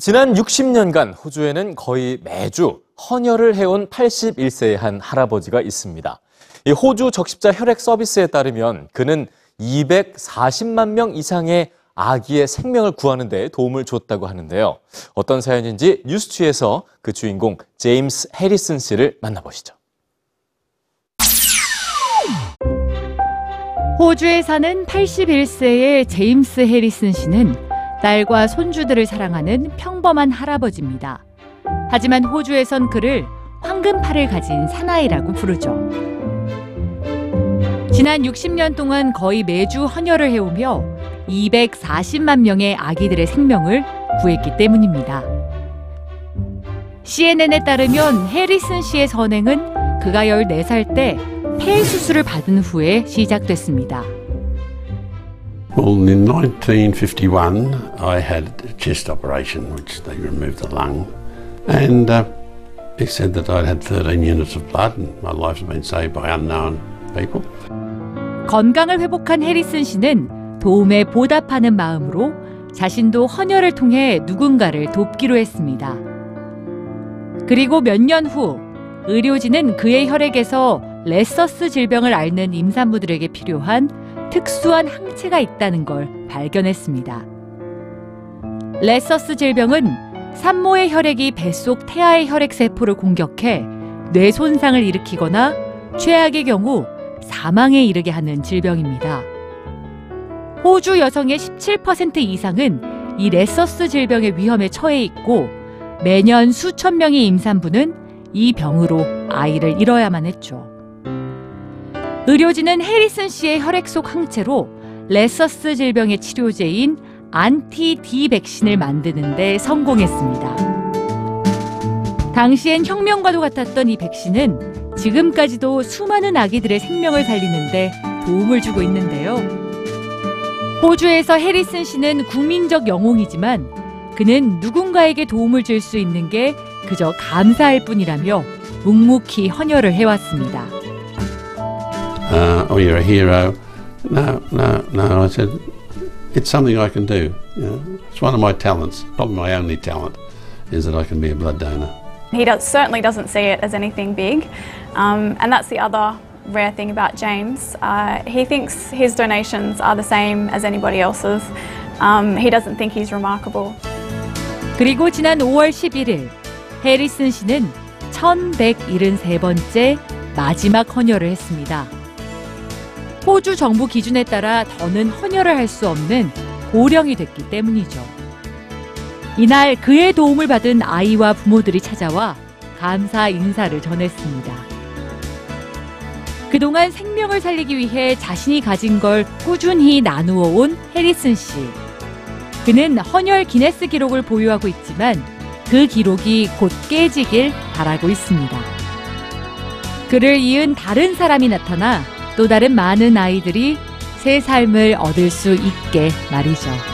지난 60년간 호주에는 거의 매주 헌혈을 해온 81세의 한 할아버지가 있습니다. 이 호주 적십자 혈액 서비스에 따르면 그는 240만 명 이상의 아기의 생명을 구하는 데 도움을 줬다고 하는데요. 어떤 사연인지 뉴스취에서 그 주인공 제임스 해리슨 씨를 만나보시죠. 호주에 사는 81세의 제임스 해리슨 씨는 딸과 손주들을 사랑하는 평범한 할아버지입니다. 하지만 호주에선 그를 황금팔을 가진 사나이라고 부르죠. 지난 60년 동안 거의 매주 헌혈을 해오며 240만 명의 아기들의 생명을 구했기 때문입니다. CNN에 따르면 해리슨 씨의 선행은 그가 14살 때 폐 수술을 받은 후에 시작됐습니다. Well, in 1951, I had a chest operation, which they removed the lung, and uh, he said that I'd had 13 units of blood, and my life had been saved by unknown people. 건강을 회복한 해리슨 씨는 도움에 보답하는 마음으로 자신도 헌혈을 통해 누군가를 돕기로 했습니다. 그리고 몇 년 후 의료진은 그의 혈액에서 레서스 질병을 앓는 임산부들에게 필요한 특수한 항체가 있다는 걸 발견했습니다. Rhesus 질병은 산모의 혈액이 뱃속 태아의 혈액 세포를 공격해 뇌 손상을 일으키거나 최악의 경우 사망에 이르게 하는 질병입니다. 호주 여성의 17% 이상은 이 Rhesus 질병의 위험에 처해 있고 매년 수천 명의 임산부는 이 병으로 아이를 잃어야만 했죠. 의료진은 해리슨 씨의 혈액 속 항체로 Rhesus 질병의 치료제인 Anti-D 백신을 만드는 데 성공했습니다. 당시엔 혁명과도 같았던 이 백신은 지금까지도 수많은 아기들의 생명을 살리는데 도움을 주고 있는데요. 호주에서 해리슨 씨는 국민적 영웅이지만 그는 누군가에게 도움을 줄 수 있는 게 그저 감사할 뿐이라며 묵묵히 헌혈을 해왔습니다. Uh, oh, you're a hero. No, no, no. I said, it's something I can do. You know, it's one of my talents. Probably my only talent is that I can be a blood donor. He does, certainly doesn't see it as anything big, um, and that's the other rare thing about James. Uh, he thinks his donations are the same as anybody else's. Um, he doesn't think he's remarkable. 그리고 지난 5월 11일 해리슨 씨는 1173번째 마지막 헌혈을 했습니다. 호주 정부 기준에 따라 더는 헌혈을 할 수 없는 고령이 됐기 때문이죠. 이날 그의 도움을 받은 아이와 부모들이 찾아와 감사 인사를 전했습니다. 그동안 생명을 살리기 위해 자신이 가진 걸 꾸준히 나누어 온 해리슨 씨. 그는 헌혈 기네스 기록을 보유하고 있지만 그 기록이 곧 깨지길 바라고 있습니다. 그를 이은 다른 사람이 나타나 또 다른 많은 아이들이 새 삶을 얻을 수 있게 말이죠.